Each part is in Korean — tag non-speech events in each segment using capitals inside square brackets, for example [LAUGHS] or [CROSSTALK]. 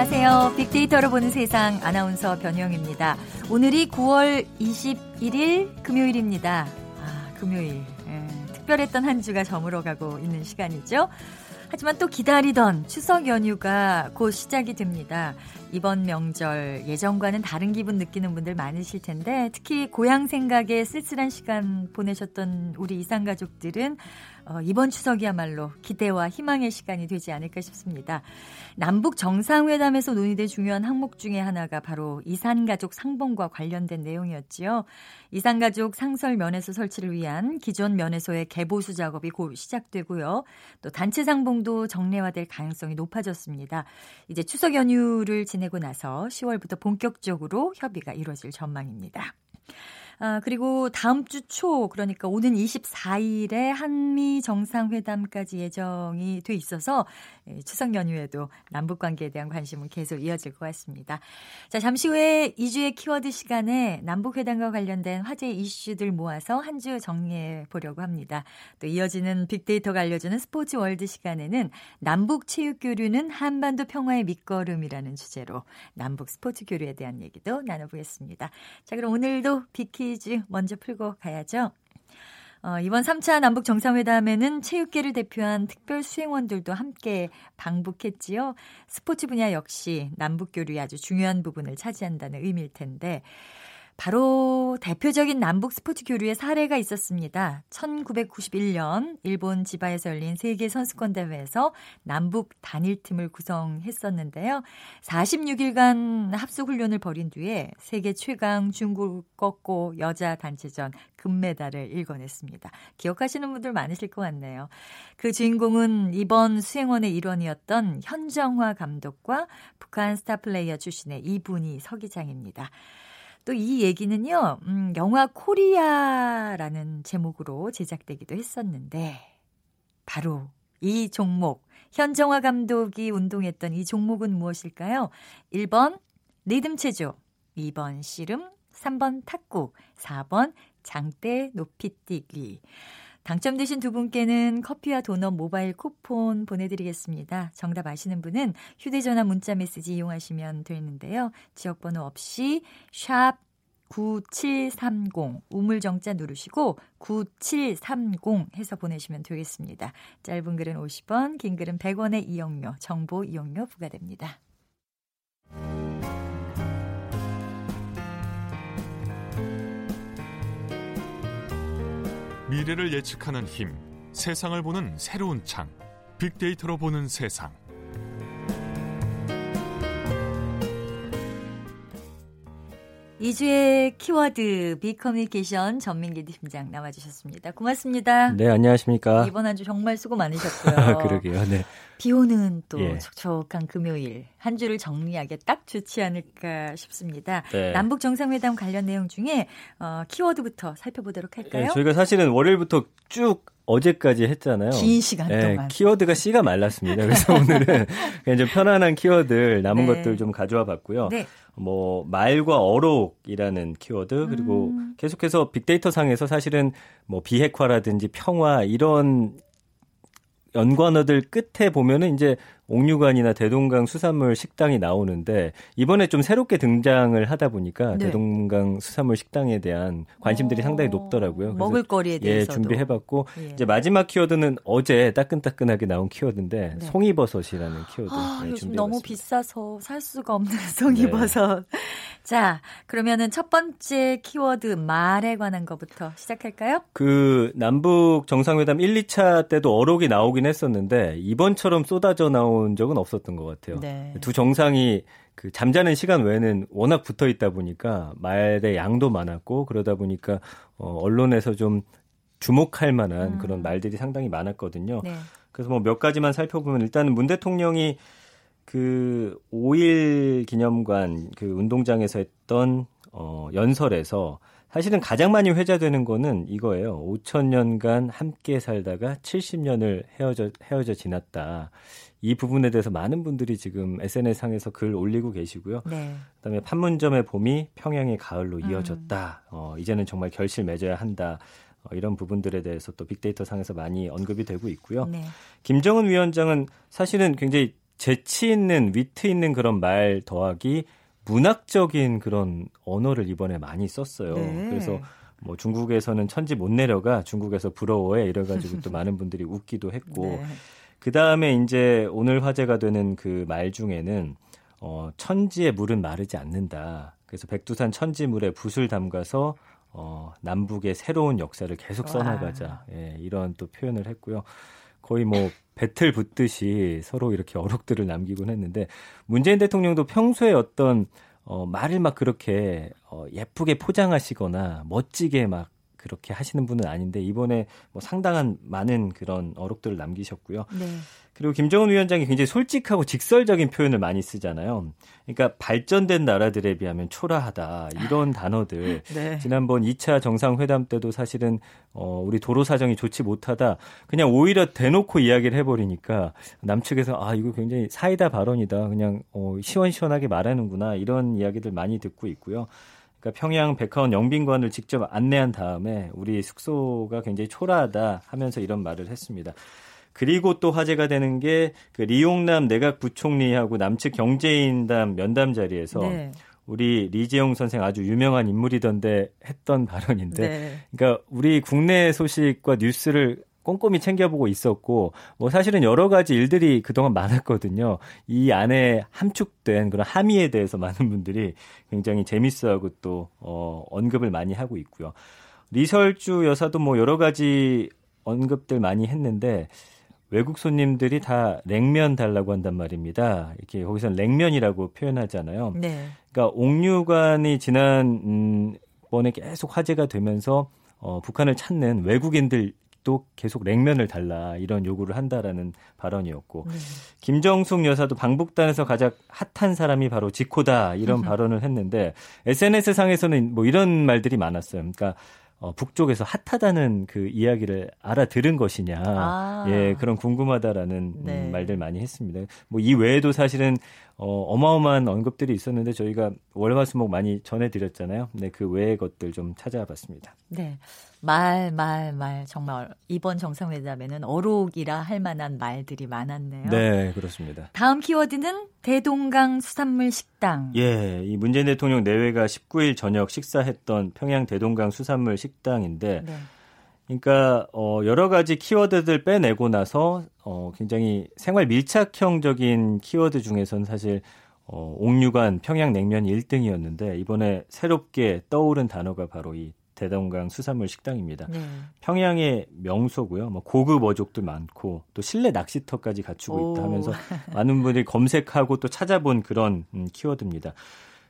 안녕하세요. 빅데이터로 보는 세상 아나운서 변희영입니다. 오늘이 9월 21일 금요일입니다. 아, 금요일. 예, 특별했던 한 주가 저물어가고 있는 시간이죠. 하지만 또 기다리던 추석 연휴가 곧 시작이 됩니다. 이번 명절 예전과는 다른 기분 느끼는 분들 많으실 텐데 특히 고향 생각에 쓸쓸한 시간 보내셨던 우리 이상 가족들은 어, 이번 추석이야말로 기대와 희망의 시간이 되지 않을까 싶습니다. 남북 정상회담에서 논의된 중요한 항목 중에 하나가 바로 이산가족 상봉과 관련된 내용이었지요. 이산가족 상설 면회소 설치를 위한 기존 면회소의 개보수 작업이 곧 시작되고요. 또 단체 상봉도 정례화될 가능성이 높아졌습니다. 이제 추석 연휴를 지내고 나서 10월부터 본격적으로 협의가 이루어질 전망입니다. 아, 그리고 다음 주 초, 그러니까 오는 24일에 한미 정상회담까지 예정이 돼 있어서 예, 추석 연휴에도 남북 관계에 대한 관심은 계속 이어질 것 같습니다. 자, 잠시 후에 이 주의 키워드 시간에 남북 회담과 관련된 화제 이슈들 모아서 한 주 정리해 보려고 합니다. 또 이어지는 빅데이터가 알려주는 스포츠 월드 시간에는 남북 체육 교류는 한반도 평화의 밑거름이라는 주제로 남북 스포츠 교류에 대한 얘기도 나눠보겠습니다. 자, 그럼 오늘도 빅키 퀴즈 먼저 풀고 가야죠. 어, 이번 3차 남북 정상회담에는 체육계를 대표한 특별 수행원들도 함께 방북했지요. 스포츠 분야 역시 남북 교류의 아주 중요한 부분을 차지한다는 의미일 텐데 바로 대표적인 남북 스포츠 교류의 사례가 있었습니다. 1991년 일본 지바에서 열린 세계 선수권 대회에서 남북 단일팀을 구성했었는데요. 46일간 합숙 훈련을 벌인 뒤에 세계 최강 중국을 꺾고 여자 단체전 금메달을 일궈냈습니다. 기억하시는 분들 많으실 것 같네요. 그 주인공은 이번 수행원의 일원이었던 현정화 감독과 북한 스타 플레이어 출신의 리분희 서기장입니다. 또 이 얘기는요, 음, 영화 코리아라는 제목으로 제작되기도 했었는데, 바로 이 종목, 현정화 감독이 운동했던 이 종목은 무엇일까요? 1번 리듬 체조, 2번 씨름, 3번 탁구, 4번 장대 높이뛰기. 당첨되신 두 분께는 커피와 도넛 모바일 쿠폰 보내드리겠습니다. 정답 아시는 분은 휴대전화 문자 메시지 이용하시면 되는데요. 지역번호 없이 샵 9730 우물정자 누르시고 9730 해서 보내시면 되겠습니다. 짧은 글은 50원, 긴 글은 100원의 이용료, 정보 이용료 부과됩니다. 미래를 예측하는 힘, 세상을 보는 새로운 창, 빅데이터로 보는 세상. 이주의 키워드 비커뮤니케이션 전민기 팀장 나와주셨습니다. 고맙습니다. 네, 안녕하십니까. 이번 한 주 정말 수고 많으셨고요. [LAUGHS] 그러게요. 네. 비 오는 또 예. 촉촉한 금요일 한 주를 정리하기 딱 좋지 않을까 싶습니다. 네. 남북 정상회담 관련 내용 중에 어, 키워드부터 살펴보도록 할까요? 네, 저희가 사실은 월요일부터 쭉 어제까지 했잖아요. 긴 시간 네, 동안. 키워드가 씨가 말랐습니다. 그래서 [LAUGHS] 오늘은 그냥 좀 편안한 키워드 남은 네. 것들 좀 가져와 봤고요. 네. 뭐 말과 어록이라는 키워드 그리고 음. 계속해서 빅데이터 상에서 사실은 뭐 비핵화라든지 평화 이런 연관어들 끝에 보면은 이제 옥류관이나 대동강 수산물 식당이 나오는데 이번에 좀 새롭게 등장을 하다 보니까 네. 대동강 수산물 식당에 대한 관심들이 오. 상당히 높더라고요. 먹을거리에 대해서 예, 준비해봤고 예. 이제 마지막 키워드는 어제 따끈따끈하게 나온 키워드인데 네. 송이버섯이라는 키워드 아, 네, 요즘 너무 비싸서 살 수가 없는 [LAUGHS] 송이버섯. 네. 자 그러면은 첫 번째 키워드 말에 관한 것부터 시작할까요? 그 남북 정상회담 1, 2차 때도 어록이 나오긴 했었는데 이번처럼 쏟아져 나온 나온 적은 없었던 것 같아요. 네. 두 정상이 그 잠자는 시간 외에는 워낙 붙어 있다 보니까 말의 양도 많았고 그러다 보니까 어, 언론에서 좀 주목할 만한 음. 그런 말들이 상당히 많았거든요. 네. 그래서 뭐 몇 가지만 살펴보면 일단은 문 대통령이 그 5일 기념관 그 운동장에서 했던 어, 연설에서 사실은 가장 많이 회자되는 거는 이거예요. 5천 년간 함께 살다가 70년을 헤어져 헤어져 지났다. 이 부분에 대해서 많은 분들이 지금 SNS상에서 글 올리고 계시고요. 네. 그다음에 판문점의 봄이 평양의 가을로 음. 이어졌다. 음. 어, 이제는 정말 결실 맺어야 한다. 어, 이런 부분들에 대해서 또 빅데이터 상에서 많이 언급이 되고 있고요. 네. 김정은 위원장은 사실은 굉장히 재치 있는 위트 있는 그런 말 더하기 문학적인 그런 언어를 이번에 많이 썼어요. 네. 그래서 뭐 중국에서는 천지 못 내려가 중국에서 부러워해 이래가지고 또 [LAUGHS] 많은 분들이 웃기도 했고 네. 그 다음에 이제 오늘 화제가 되는 그 말 중에는 어 천지의 물은 마르지 않는다. 그래서 백두산 천지물에 붓을 담가서 어 남북의 새로운 역사를 계속 써나가자. 예, 이런 또 표현을 했고요. 거의 뭐 배틀 붙듯이 서로 이렇게 어록들을 남기곤 했는데 문재인 대통령도 평소에 어떤 어, 말을 막 그렇게 어, 예쁘게 포장하시거나 멋지게 막 그렇게 하시는 분은 아닌데 이번에 뭐 상당한 많은 그런 어록들을 남기셨고요. 네. 그리고 김정은 위원장이 굉장히 솔직하고 직설적인 표현을 많이 쓰잖아요. 그러니까 발전된 나라들에 비하면 초라하다 이런 단어들. 네. 지난번 2차 정상회담 때도 사실은 어 우리 도로 사정이 좋지 못하다. 그냥 오히려 대놓고 이야기를 해버리니까 남측에서 아 이거 굉장히 사이다 발언이다. 그냥 어 시원시원하게 말하는구나 이런 이야기들 많이 듣고 있고요. 그러니까 평양 백화원 영빈관을 직접 안내한 다음에 우리 숙소가 굉장히 초라하다 하면서 이런 말을 했습니다. 그리고 또 화제가 되는 게 그 리용남 내각 부총리하고 남측 경제인담 면담 자리에서 네. 우리 리재용 선생 아주 유명한 인물이던데 했던 발언인데, 네. 그러니까 우리 국내 소식과 뉴스를 꼼꼼히 챙겨보고 있었고, 뭐 사실은 여러 가지 일들이 그동안 많았거든요. 이 안에 함축된 그런 함의에 대해서 많은 분들이 굉장히 재밌어하고 또, 어, 언급을 많이 하고 있고요. 리설주 여사도 뭐 여러 가지 언급들 많이 했는데, 외국 손님들이 다 냉면 달라고 한단 말입니다. 이렇게 거기서 냉면이라고 표현하잖아요. 네. 그러니까 옥류관이 지난 음, 번에 계속 화제가 되면서 어, 북한을 찾는 외국인들 도 계속 냉면을 달라 이런 요구를 한다라는 발언이었고 네. 김정숙 여사도 방북단에서 가장 핫한 사람이 바로 지코다 이런 발언을 했는데 SNS 상에서는 뭐 이런 말들이 많았어요. 그러니까 어, 북쪽에서 핫하다는 그 이야기를 알아들은 것이냐, 아. 예, 그런 궁금하다라는 네. 음, 말들 많이 했습니다. 뭐 이 외에도 사실은 어, 어마어마한 언급들이 있었는데 저희가 월화수목 많이 전해드렸잖아요. 네, 그 외의 것들 좀 찾아봤습니다. 네. 말, 말, 말. 정말 이번 정상회담에는 어록이라 할 만한 말들이 많았네요. 네, 그렇습니다. 다음 키워드는 대동강 수산물 식당. 예, 이 문재인 대통령 내외가 19일 저녁 식사했던 평양 대동강 수산물 식당인데, 네. 그러니까 어 여러 가지 키워드들 빼내고 나서 어 굉장히 생활 밀착형적인 키워드 중에서는 사실 어 옥류관 평양냉면 1등이었는데 이번에 새롭게 떠오른 단어가 바로 이 대동강 수산물 식당입니다. 네. 평양의 명소고요. 뭐 고급 어족도 많고 또 실내 낚시터까지 갖추고 있다 하면서 많은 분들이 검색하고 또 찾아본 그런 음, 키워드입니다.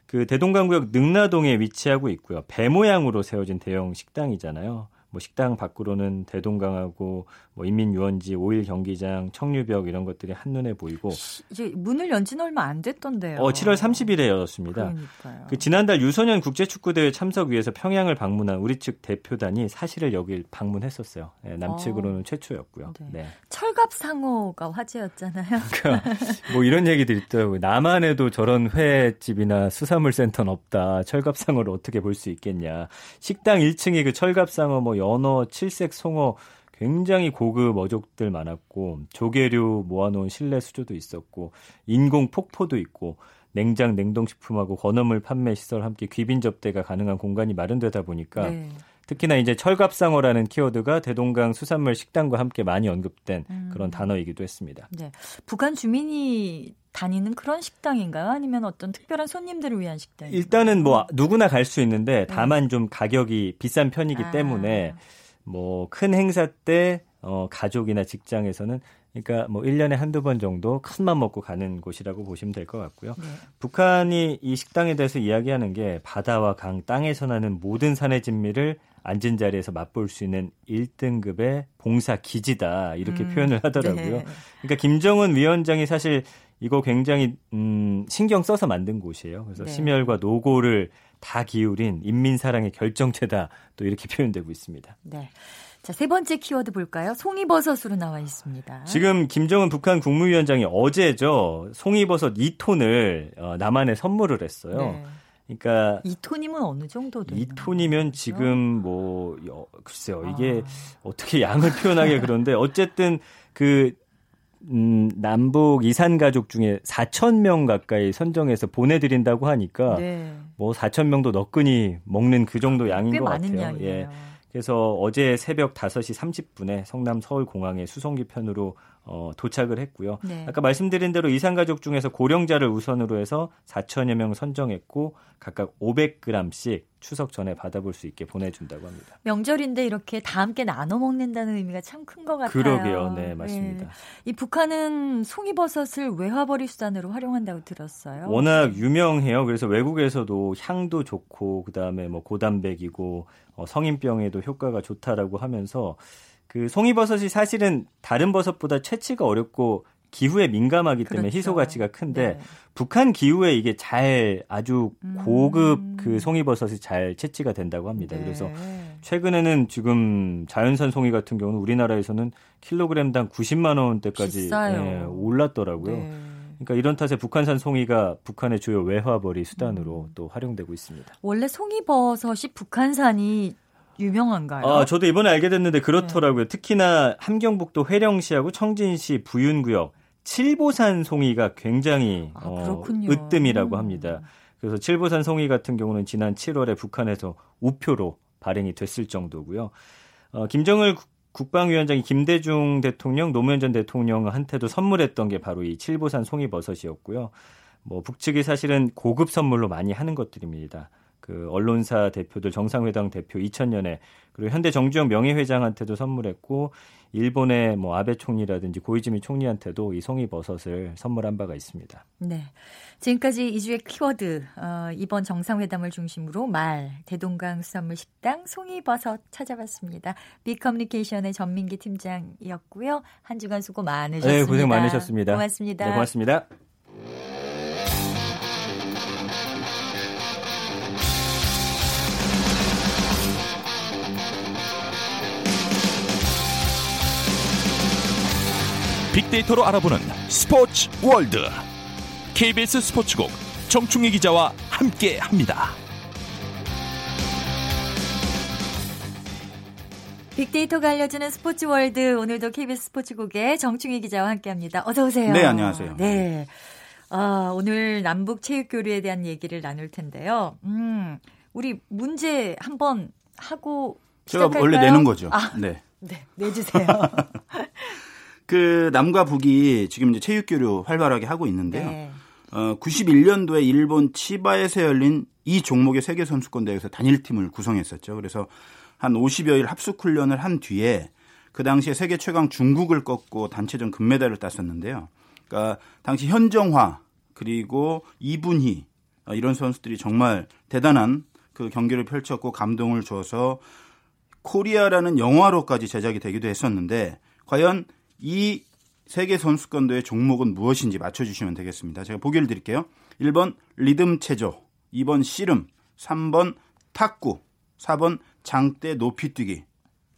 그 대동강 구역 능라동에 위치하고 있고요. 배 모양으로 세워진 대형 식당이잖아요. 뭐 식당 밖으로는 대동강하고 뭐 인민유원지, 오일 경기장, 청류벽 이런 것들이 한눈에 보이고 이제 문을 연지 얼마 안 됐던데요. 어, 7월 30일에 열었습니다. 그러니까요. 그 지난달 유소년 국제축구대회 참석 위해서 평양을 방문한 우리 측 대표단이 사실을 여길 방문했었어요. 네, 남측으로는 어. 최초였고요. 네. 네. 철갑상어가 화제였잖아요. [LAUGHS] 그러니까 뭐 이런 얘기들이 있더라고요. 남한에도 저런 회집이나 수산물 센터는 없다. 철갑상어를 어떻게 볼 수 있겠냐. 식당 1층에 그 철갑상어 뭐 연어, 칠색 송어 굉장히 고급 어족들 많았고 조개류 모아놓은 실내 수조도 있었고 인공 폭포도 있고 냉장 냉동식품하고 건어물 판매 시설 함께 귀빈 접대가 가능한 공간이 마련되다 보니까 네. 특히나 이제 철갑상어라는 키워드가 대동강 수산물 식당과 함께 많이 언급된 음. 그런 단어이기도 했습니다. 네. 북한 주민이 다니는 그런 식당인가요? 아니면 어떤 특별한 손님들을 위한 식당인가요? 일단은 뭐 누구나 갈 수 있는데 네. 다만 네. 좀 가격이 비싼 편이기 아. 때문에 뭐 큰 행사 때 어, 가족이나 직장에서는 그러니까 뭐 1년에 한두 번 정도 큰 맘 먹고 가는 곳이라고 보시면 될 것 같고요. 네. 북한이 이 식당에 대해서 이야기하는 게 바다와 강, 땅에서 나는 모든 산의 진미를 앉은 자리에서 맛볼 수 있는 1등급의 봉사 기지다. 이렇게 음, 표현을 하더라고요. 네. 그러니까 김정은 위원장이 사실 이거 굉장히 음, 신경 써서 만든 곳이에요. 그래서 네. 심혈과 노고를 다 기울인 인민 사랑의 결정체다. 또 이렇게 [LAUGHS] 표현되고 있습니다. 네. 자, 세 번째 키워드 볼까요? 송이버섯으로 나와 있습니다. 지금 김정은 북한 국무위원장이 어제죠. 송이버섯 2톤을 어, 남한에 선물을 했어요. 네. 그러니까 2톤이면 어느 정도 되나요? 2톤이면 지금 뭐 여, 글쎄요. 이게 아. 어떻게 양을 표현하기 그런데 어쨌든 그 음, 남북 이산 가족 중에 4천 명 가까이 선정해서 보내드린다고 하니까 네. 뭐 4천 명도 너끈히 먹는 그 정도 양인 것 같아요. 양이에요. 예. 그래서 어제 새벽 5시 30분에 성남 서울공항에 수송기 편으로 어, 도착을 했고요. 네. 아까 말씀드린 대로 이산가족 중에서 고령자를 우선으로 해서 4천여 명 선정했고 각각 500g씩 추석 전에 받아볼 수 있게 보내준다고 합니다. 명절인데 이렇게 다 함께 나눠 먹는다는 의미가 참 큰 것 같아요. 그러게요. 네, 맞습니다. 네. 이 북한은 송이버섯을 외화벌이 수단으로 활용한다고 들었어요. 워낙 유명해요. 그래서 외국에서도 향도 좋고 그다음에 뭐 고단백이고 어, 성인병에도 효과가 좋다라고 하면서 그 송이버섯이 사실은 다른 버섯보다 채취가 어렵고 기후에 민감하기 때문에 그렇죠. 희소 가치가 큰데 네. 북한 기후에 이게 잘 아주 고급 음. 그 송이버섯이 잘 채취가 된다고 합니다. 네. 그래서 최근에는 지금 자연산 송이 같은 경우는 우리나라에서는 킬로그램당 90만 원대까지 예, 올랐더라고요. 네. 그러니까 이런 탓에 북한산 송이가 북한의 주요 외화벌이 수단으로 음. 또 활용되고 있습니다. 원래 송이버섯이 북한산이 유명한가요? 아, 저도 이번에 알게 됐는데 그렇더라고요. 네. 특히나 함경북도 회령시하고 청진시 부윤구역 칠보산 송이가 굉장히 아, 어, 으뜸이라고 합니다. 그래서 칠보산 송이 같은 경우는 지난 7월에 북한에서 우표로 발행이 됐을 정도고요. 어, 김정을 국방위원장이 김대중 대통령, 노무현 전 대통령한테도 선물했던 게 바로 이 칠보산 송이버섯이었고요. 뭐 북측이 사실은 고급 선물로 많이 하는 것들입니다. 그 언론사 대표들 정상회담 대표 2000년에 그리고 현대 정주영 명예회장한테도 선물했고 일본의 뭐 아베 총리라든지 고이즈미 총리한테도 이 송이버섯을 선물한 바가 있습니다. 네. 지금까지 이주의 키워드 어, 이번 정상회담을 중심으로 말 대동강 수산물 식당 송이버섯 찾아봤습니다. 빅커뮤니케이션의 전민기 팀장이었고요. 한 주간 수고 많으셨습니다. 네, 고생 많으셨습니다. 고맙습니다. 네, 고맙습니다. 빅데이터로 알아보는 스포츠 월드 KBS 스포츠국 정충희 기자와 함께합니다. 빅데이터가 알려주는 스포츠 월드 오늘도 KBS 스포츠국의 정충희 기자와 함께합니다. 어서 오세요. 네, 안녕하세요. 네. 아, 오늘 남북 체육 교류에 대한 얘기를 나눌 텐데요. 음, 우리 문제 한번 하고 제가 시작할까요? 원래 내는 거죠. 아, 네. 네, 내주세요. [LAUGHS] 그 남과 북이 지금 이제 체육 교류 활발하게 하고 있는데요. 네. 어, 91년도에 일본 치바에서 열린 이 종목의 세계 선수권 대회에서 단일 팀을 구성했었죠. 그래서 한 50여일 합숙 훈련을 한 뒤에 그 당시에 세계 최강 중국을 꺾고 단체전 금메달을 땄었는데요. 그러니까 당시 현정화 그리고 이분희 어, 이런 선수들이 정말 대단한 그 경기를 펼쳤고 감동을 줘서 코리아라는 영화로까지 제작이 되기도 했었는데 과연 이 세계 선수권대회 종목은 무엇인지 맞춰주시면 되겠습니다. 제가 보기를 드릴게요. 1번 리듬 체조, 2번 씨름, 3번 탁구, 4번 장대 높이뛰기.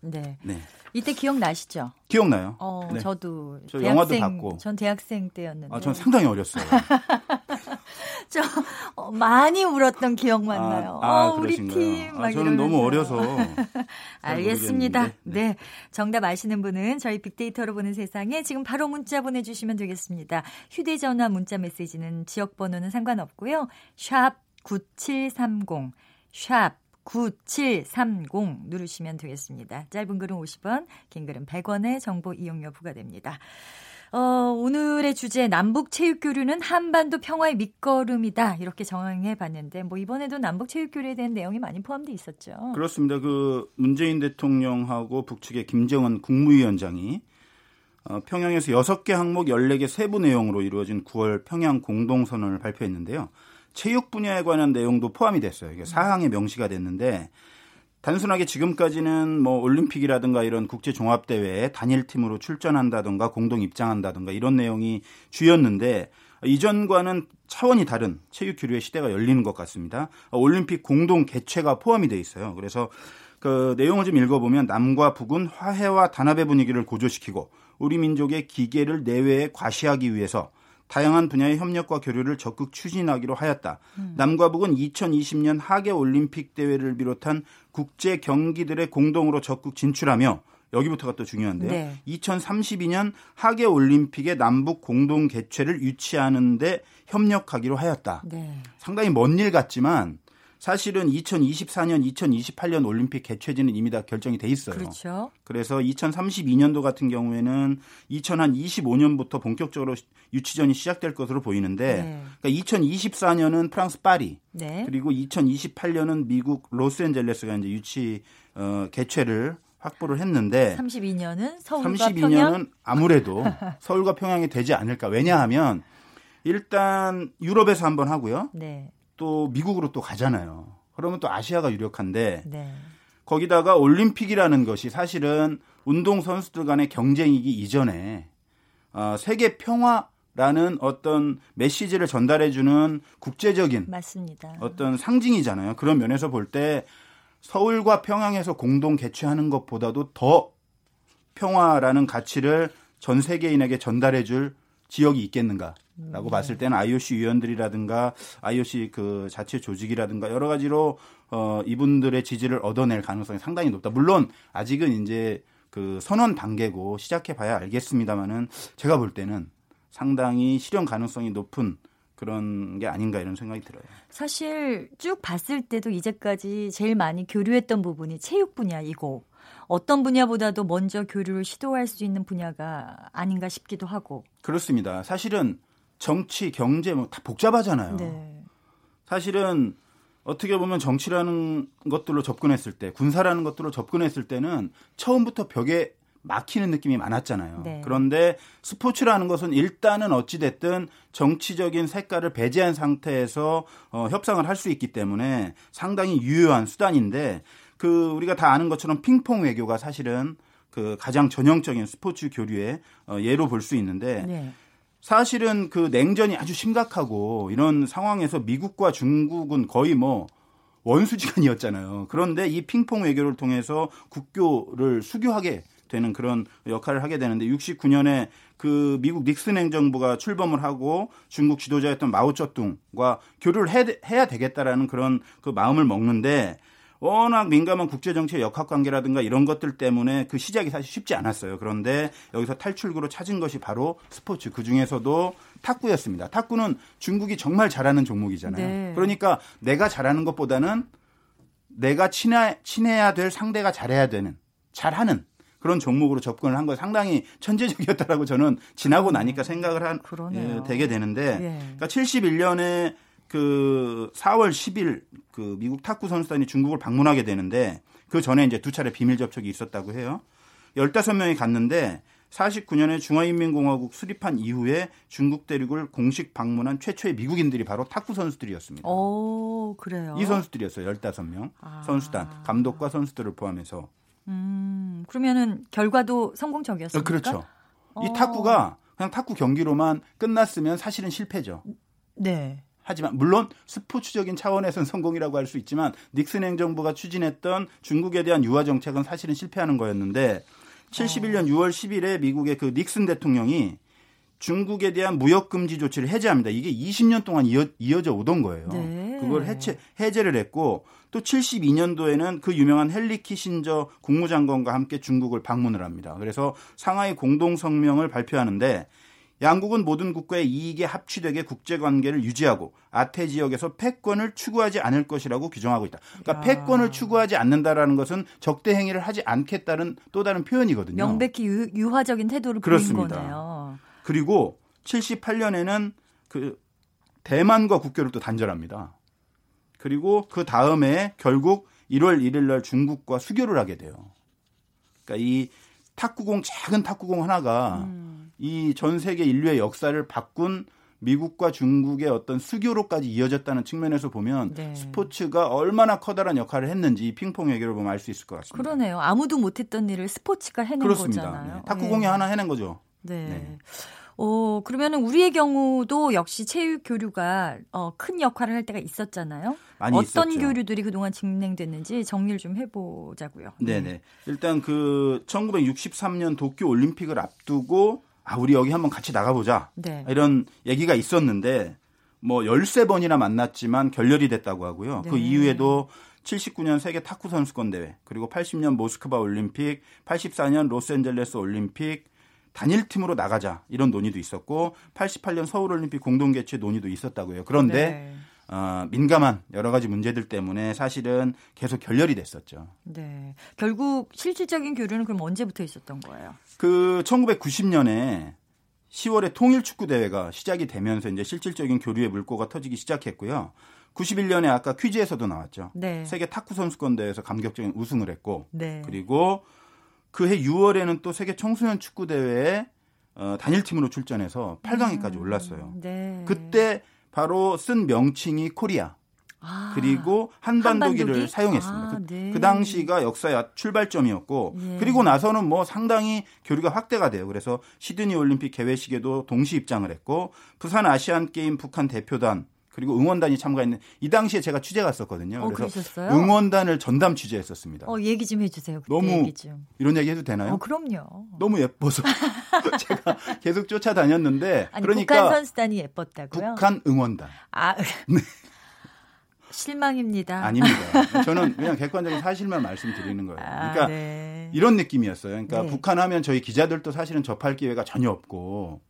네. 네. 이때 기억나시죠? 기억나요. 어, 네. 저도 저 대학생, 영화도 봤고. 전 대학생 때였는데. 아, 전 상당히 어렸어요. [LAUGHS] 저 [LAUGHS] 어, 많이 울었던 기억만 아, 나요. 아, 어, 우리 팀. 아, 저는 이러면서. 너무 어려서. [LAUGHS] 알겠습니다. 네. 네. 정답 아시는 분은 저희 빅데이터로 보는 세상에 지금 바로 문자 보내주시면 되겠습니다. 휴대전화 문자 메시지는 지역번호는 상관없고요. 샵 9730, 샵 9730 누르시면 되겠습니다. 짧은 글은 50원, 긴 글은 100원의 정보 이용료 부과됩니다. 어, 오늘의 주제 남북 체육 교류는 한반도 평화의 밑거름이다 이렇게 정해 봤는데 뭐 이번에도 남북 체육 교류에 대한 내용이 많이 포함돼 있었죠. 그렇습니다. 그 문재인 대통령하고 북측의 김정은 국무위원장이 어, 평양에서 6개 항목 14개 세부 내용으로 이루어진 9월 평양 공동선언을 발표했는데요. 체육 분야에 관한 내용도 포함이 됐어요. 이게 사항에 명시가 됐는데 단순하게 지금까지는 뭐 올림픽이라든가 이런 국제 종합 대회에 단일 팀으로 출전한다든가 공동 입장한다든가 이런 내용이 주였는데 이전과는 차원이 다른 체육 교류의 시대가 열리는 것 같습니다. 올림픽 공동 개최가 포함이 돼 있어요. 그래서 그 내용을 좀 읽어보면 남과 북은 화해와 단합의 분위기를 고조시키고 우리 민족의 기계를 내외에 과시하기 위해서 다양한 분야의 협력과 교류를 적극 추진하기로 하였다. 음. 남과 북은 2020년 하계 올림픽 대회를 비롯한 국제 경기들의 공동으로 적극 진출하며 여기부터가 또 중요한데요. 네. 2032년 하계 올림픽의 남북 공동 개최를 유치하는데 협력하기로 하였다. 네. 상당히 먼 일 같지만 사실은 2024년, 2028년 올림픽 개최지는 이미 다 결정이 돼 있어요. 그렇죠. 그래서 2032년도 같은 경우에는 2025년부터 본격적으로 유치전이 시작될 것으로 보이는데 네. 그러니까 2024년은 프랑스 파리 네. 그리고 2028년은 미국 로스앤젤레스가 이제 유치 어, 개최를 확보를 했는데 32년은 서울과 32년은 평양? 아무래도 [LAUGHS] 서울과 평양이 되지 않을까. 왜냐하면 일단 유럽에서 한번 하고요. 네. 또 미국으로 또 가잖아요. 그러면 또 아시아가 유력한데 네. 거기다가 올림픽이라는 것이 사실은 운동 선수들 간의 경쟁이기 이전에 어, 세계 평화라는 어떤 메시지를 전달해주는 국제적인 맞습니다. 어떤 상징이잖아요. 그런 면에서 볼 때 서울과 평양에서 공동 개최하는 것보다도 더 평화라는 가치를 전 세계인에게 전달해줄 지역이 있겠는가? 라고 네. 봤을 때는 IOC 위원들이라든가 IOC 그 자체 조직이라든가 여러 가지로 어 이분들의 지지를 얻어낼 가능성이 상당히 높다. 물론 아직은 이제 그 선언 단계고 시작해 봐야 알겠습니다만은 제가 볼 때는 상당히 실현 가능성이 높은 그런 게 아닌가 이런 생각이 들어요. 사실 쭉 봤을 때도 이제까지 제일 많이 교류했던 부분이 체육 분야이고 어떤 분야보다도 먼저 교류를 시도할 수 있는 분야가 아닌가 싶기도 하고. 그렇습니다. 사실은 정치, 경제 뭐 다 복잡하잖아요. 네. 사실은 어떻게 보면 정치라는 것들로 접근했을 때, 군사라는 것들로 접근했을 때는 처음부터 벽에 막히는 느낌이 많았잖아요. 네. 그런데 스포츠라는 것은 일단은 어찌됐든 정치적인 색깔을 배제한 상태에서 어, 협상을 할 수 있기 때문에 상당히 유효한 수단인데 그 우리가 다 아는 것처럼 핑퐁 외교가 사실은 그 가장 전형적인 스포츠 교류의 어, 예로 볼 수 있는데 네. 사실은 그 냉전이 아주 심각하고 이런 상황에서 미국과 중국은 거의 뭐 원수지간이었잖아요. 그런데 이 핑퐁 외교를 통해서 국교를 수교하게 되는 그런 역할을 하게 되는데 69년에 그 미국 닉슨 행정부가 출범을 하고 중국 지도자였던 마오쩌둥과 교류를 해, 해야 되겠다라는 그런 그 마음을 먹는데 워낙 민감한 국제정치의 역학관계라든가 이런 것들 때문에 그 시작이 사실 쉽지 않았어요. 그런데 여기서 탈출구로 찾은 것이 바로 스포츠. 그 중에서도 탁구였습니다. 탁구는 중국이 정말 잘하는 종목이잖아요. 네. 그러니까 내가 잘하는 것보다는 내가 친해, 친해야 될 상대가 잘해야 되는, 잘하는 그런 종목으로 접근을 한 거 상당히 천재적이었다라고 저는 지나고 나니까 생각을 한, 예, 되게 되는데, 예. 그러니까 71년에 그 4월 10일 그 미국 탁구 선수단이 중국을 방문하게 되는데 그 전에 이제 두 차례 비밀 접촉이 있었다고 해요. 15명이 갔는데 49년에 중화인민공화국 수립한 이후에 중국 대륙을 공식 방문한 최초의 미국인들이 바로 탁구 선수들이었습니다. 오, 그래요? 이 선수들이었어요. 15명. 아. 선수단, 감독과 선수들을 포함해서. 음, 그러면은 결과도 성공적이었습니까? 그렇죠. 이 어. 탁구가 그냥 탁구 경기로만 끝났으면 사실은 실패죠. 네. 하지만 물론 스포츠적인 차원에서는 성공이라고 할 수 있지만 닉슨 행정부가 추진했던 중국에 대한 유화 정책은 사실은 실패하는 거였는데 71년 6월 10일에 미국의 그 닉슨 대통령이 중국에 대한 무역 금지 조치를 해제합니다. 이게 20년 동안 이어, 이어져 오던 거예요. 네. 그걸 해체 해제를 했고 또 72년도에는 그 유명한 헨리 키신저 국무장관과 함께 중국을 방문을 합니다. 그래서 상하이 공동 성명을 발표하는데 양국은 모든 국가의 이익에 합치되게 국제 관계를 유지하고 아태 지역에서 패권을 추구하지 않을 것이라고 규정하고 있다. 그러니까 야. 패권을 추구하지 않는다라는 것은 적대 행위를 하지 않겠다는 또 다른 표현이거든요. 명백히 유, 화적인 태도를 그렇습니다. 보인 거네요. 그리고 78년에는 그 대만과 국교를 또 단절합니다. 그리고 그 다음에 결국 1월 1일 날 중국과 수교를 하게 돼요. 그러니까 이 탁구공 작은 탁구공 하나가 음. 이 전 세계 인류의 역사를 바꾼 미국과 중국의 어떤 수교로까지 이어졌다는 측면에서 보면 네. 스포츠가 얼마나 커다란 역할을 했는지 핑퐁 얘기를 보면 알 수 있을 것 같습니다. 그러네요. 아무도 못했던 일을 스포츠가 해낸 그렇습니다. 거잖아요. 네. 탁구공이 네. 하나 해낸 거죠. 네. 네. 어, 그러면은 우리의 경우도 역시 체육 교류가 어, 큰 역할을 할 때가 있었잖아요. 어떤 있었죠. 교류들이 그동안 진행됐는지 정리를 좀 해보자고요. 네네. 네. 일단 그 1963년 도쿄 올림픽을 앞두고 아, 우리 여기 한번 같이 나가보자. 네. 이런 얘기가 있었는데, 뭐, 13번이나 만났지만 결렬이 됐다고 하고요. 그 네. 그 이후에도 79년 세계 탁구 선수권 대회, 그리고 80년 모스크바 올림픽, 84년 로스앤젤레스 올림픽 단일 팀으로 나가자 이런 논의도 있었고 88년 서울 올림픽 공동 개최 논의도 있었다고요. 그런데 네. 어, 민감한 여러 가지 문제들 때문에 사실은 계속 결렬이 됐었죠. 네. 결국 실질적인 교류는 그럼 언제부터 있었던 거예요? 그 1990년에 10월에 통일 축구 대회가 시작이 되면서 이제 실질적인 교류의 물꼬가 터지기 시작했고요. 91년에 아까 퀴즈에서도 나왔죠. 네. 세계 탁구 선수권 대회에서 감격적인 우승을 했고 네. 그리고 그해 6월에는 또 세계 청소년 축구 대회에 어, 단일팀으로 출전해서 8강에까지 음, 올랐어요. 네. 그때 바로 쓴 명칭이 코리아. 아, 그리고 한반도기를 한반도기? 사용했습니다. 아, 네. 그, 그, 당시가 역사의 출발점이었고 예. 그리고 나서는 뭐 상당히 교류가 확대가 돼요. 그래서 시드니 올림픽 개회식에도 동시 입장을 했고 부산 아시안 게임 북한 대표단 그리고 응원단이 참가했는 이 당시에 제가 취재 갔었거든요. 어, 그래서 그러셨어요? 응원단을 전담 취재했었습니다. 어, 얘기 좀 해주세요. 너무 얘기 이런 얘기 해도 되나요? 어, 그럼요. 너무 예뻐서 [LAUGHS] 제가 계속 쫓아다녔는데 아니, 그러니까 북한 선수단이 예뻤다고요? 북한 응원단. 아, [LAUGHS] 네. 실망입니다. 아닙니다. [LAUGHS] 저는 그냥 객관적인 사실만 말씀드리는 거예요. 아, 그러니까 아, 네. 이런 느낌이었어요. 그러니까 네. 북한 하면 저희 기자들도 사실은 접할 기회가 전혀 없고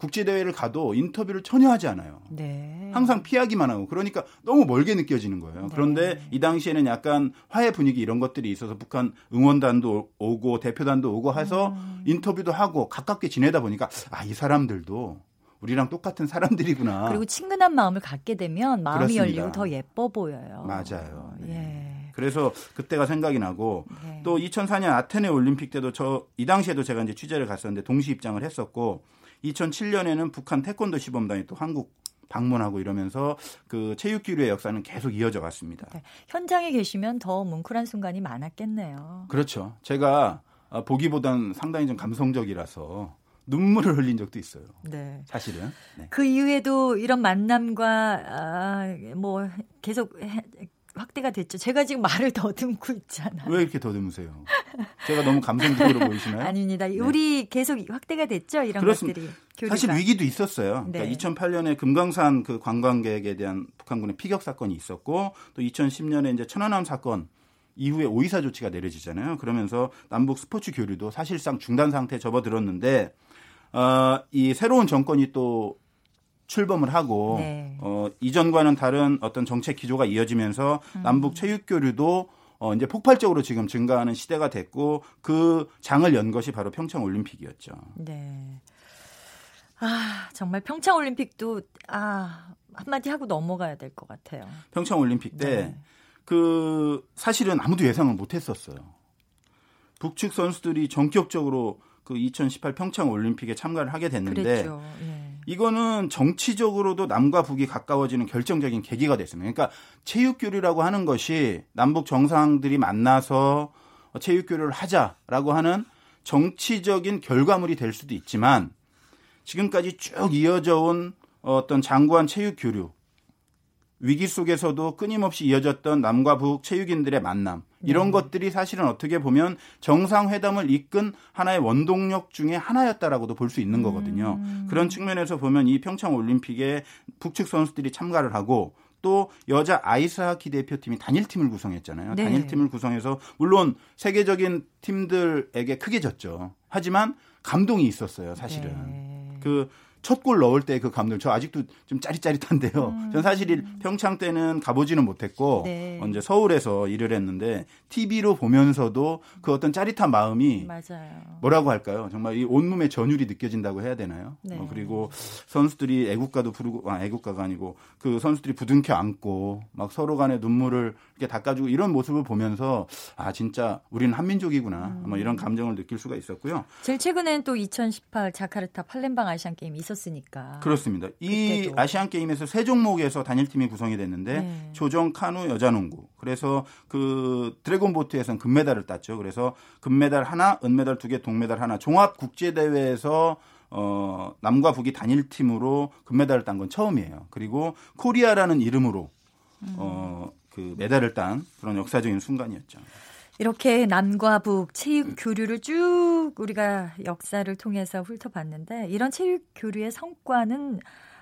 국제 대회를 가도 인터뷰를 전혀 하지 않아요. 네. 항상 피하기만 하고 그러니까 너무 멀게 느껴지는 거예요. 네. 그런데 이 당시에는 약간 화해 분위기 이런 것들이 있어서 북한 응원단도 오고 대표단도 오고 해서 음. 인터뷰도 하고 가깝게 지내다 보니까 아 이 사람들도 우리랑 똑같은 사람들이구나. 그리고 친근한 마음을 갖게 되면 마음이 그렇습니다. 열리고 더 예뻐 보여요. 맞아요. 네. 예. 그래서 그때가 생각이 나고 네. 또 2004년 아테네 올림픽 때도 저 이 당시에도 제가 이제 취재를 갔었는데 동시 입장을 했었고 2007년에는 북한 태권도 시범단이 또 한국 방문하고 이러면서 그 체육 기류의 역사는 계속 이어져 갔습니다. 네. 현장에 계시면 더 뭉클한 순간이 많았겠네요. 그렇죠. 제가 아, 보기보단 상당히 좀 감성적이라서 눈물을 흘린 적도 있어요. 네. 사실은. 네. 그 이후에도 이런 만남과 아, 뭐 계속 확대가 됐죠. 제가 지금 말을 더듬고 있잖아요. 왜 이렇게 더듬으세요? 제가 너무 감성적으로 [LAUGHS] 보이시나요? 아닙니다. 네. 우리 계속 확대가 됐죠. 이런 그렇습니다. 것들이. 교류가. 사실 위기도 있었어요. 그러니까 네. 2008년에 금강산 그 관광객에 대한 북한군의 피격 사건이 있었고 또 2010년에 이제 천안함 사건 이후에 오이사 조치가 내려지잖아요. 그러면서 남북 스포츠 교류도 사실상 중단 상태에 접어들었는데 어, 이 새로운 정권이 또 출범을 하고 네. 어, 이전과는 다른 어떤 정책 기조가 이어지면서 음. 남북 체육 교류도 어, 이제 폭발적으로 지금 증가하는 시대가 됐고 그 장을 연 것이 바로 평창 올림픽이었죠. 네. 아, 정말 평창 올림픽도 아, 한마디 하고 넘어가야 될 것 같아요. 평창 올림픽 때 네. 그 사실은 아무도 예상을 못 했었어요. 북측 선수들이 전격적으로 그 2018 평창 올림픽에 참가를 하게 됐는데 예. 이거는 정치적으로도 남과 북이 가까워지는 결정적인 계기가 됐습니다. 그러니까 체육 교류라고 하는 것이 남북 정상들이 만나서 체육 교류를 하자라고 하는 정치적인 결과물이 될 수도 있지만 지금까지 쭉 이어져 온 어떤 장구한 체육 교류 위기 속에서도 끊임없이 이어졌던 남과 북 체육인들의 만남 이런 네. 것들이 사실은 어떻게 보면 정상회담을 이끈 하나의 원동력 중에 하나였다라고도 볼 수 있는 거거든요. 음. 그런 측면에서 보면 이 평창 올림픽에 북측 선수들이 참가를 하고 또 여자 아이스하키 대표팀이 단일팀을 구성했잖아요. 네. 단일팀을 구성해서 물론 세계적인 팀들에게 크게 졌죠. 하지만 감동이 있었어요, 사실은. 네. 그 첫 골 넣을 때 그 감동 저 아직도 좀 짜릿짜릿한데요. 음. 전 사실 평창 때는 가보지는 못했고 네. 이제 서울에서 일을 했는데 TV로 보면서도 그 어떤 짜릿한 마음이 맞아요. 뭐라고 할까요? 정말 이 온몸의 전율이 느껴진다고 해야 되나요? 네. 어, 그리고 선수들이 애국가도 부르고 아 애국가가 아니고 그 선수들이 부둥켜 안고 막 서로 간에 눈물을 닦아주고 이런 모습을 보면서 아 진짜 우리는 한민족이구나 음. 뭐 이런 감정을 느낄 수가 있었고요. 제일 최근엔 또 2018 자카르타 팔렘방 아시안 게임이 있었으니까. 그렇습니다. 이 그때도. 아시안 게임에서 세 종목에서 단일 팀이 구성이 됐는데 네. 조정 카누 여자농구. 그래서 그 드래곤 보트에서는 금메달을 땄죠. 그래서 금메달 하나, 은메달 두 개, 동메달 하나. 종합 국제 대회에서 어, 남과 북이 단일 팀으로 금메달을 딴 건 처음이에요. 그리고 코리아라는 이름으로 음. 어, 그 메달을 딴 그런 역사적인 순간이었죠. 이렇게 남과 북 체육 교류를 쭉 우리가 역사를 통해서 훑어봤는데 이런 체육 교류의 성과는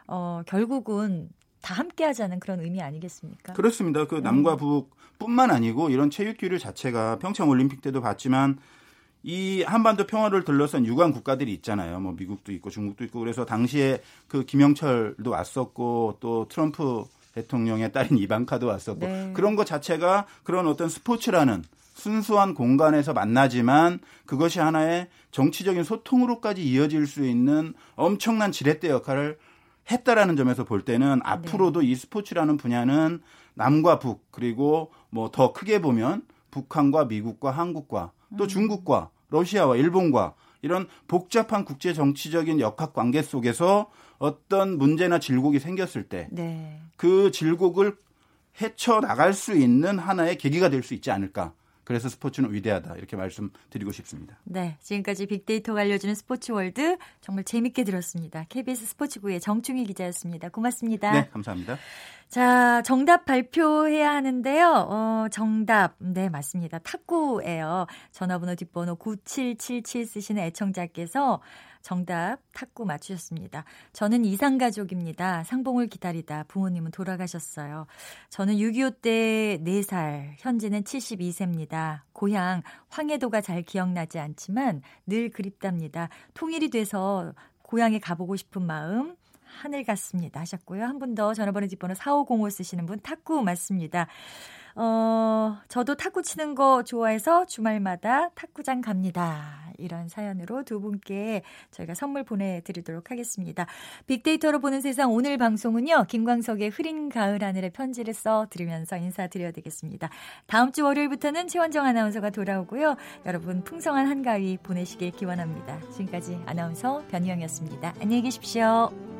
어, 결국은 다 함께 하자는 그런 의미 아니겠습니까? 그렇습니다. 그 남과 북뿐만 아니고 이런 체육 규율 자체가 평창 올림픽 때도 봤지만 이 한반도 평화를 둘러싼 유관 국가들이 있잖아요. 뭐 미국도 있고 중국도 있고 그래서 당시에 그 김영철도 왔었고 또 트럼프 대통령의 딸인 이방카도 왔었고 네. 그런 것 자체가 그런 어떤 스포츠라는 순수한 공간에서 만나지만 그것이 하나의 정치적인 소통으로까지 이어질 수 있는 엄청난 지렛대 역할을 했다라는 점에서 볼 때는 앞으로도 네. 이 스포츠라는 분야는 남과 북 그리고 뭐 더 크게 보면 북한과 미국과 한국과 또 음. 중국과 러시아와 일본과 이런 복잡한 국제 정치적인 역학 관계 속에서 어떤 문제나 질곡이 생겼을 때그 네. 그 질곡을 헤쳐 나갈 수 있는 하나의 계기가 될 수 있지 않을까. 그래서 스포츠는 위대하다 이렇게 말씀드리고 싶습니다. 네, 지금까지 빅데이터가 알려주는 스포츠 월드 정말 재밌게 들었습니다. KBS 스포츠부의 정충희 기자였습니다. 고맙습니다. 네, 감사합니다. 자, 정답 발표해야 하는데요. 어, 정답. 네, 맞습니다. 탁구예요. 전화번호 뒷번호 9777 쓰시는 애청자께서 정답 탁구 맞추셨습니다. 저는 이상가족입니다. 상봉을 기다리다 부모님은 돌아가셨어요. 저는 6.25 때 4살, 현재는 72세입니다. 고향 황해도가 잘 기억나지 않지만 늘 그립답니다. 통일이 돼서 고향에 가보고 싶은 마음 하늘 같습니다 하셨고요. 한 분 더 전화번호 뒷번호 4505 쓰시는 분 탁구 맞습니다. 어, 저도 탁구 치는 거 좋아해서 주말마다 탁구장 갑니다. 이런 사연으로 두 분께 저희가 선물 보내드리도록 하겠습니다. 빅데이터로 보는 세상 오늘 방송은요. 김광석의 흐린 가을 하늘의 편지를 써 들으면서 인사드려야 되겠습니다. 다음 주 월요일부터는 최원정 아나운서가 돌아오고요. 여러분 풍성한 한가위 보내시길 기원합니다. 지금까지 아나운서 변희영이었습니다. 안녕히 계십시오.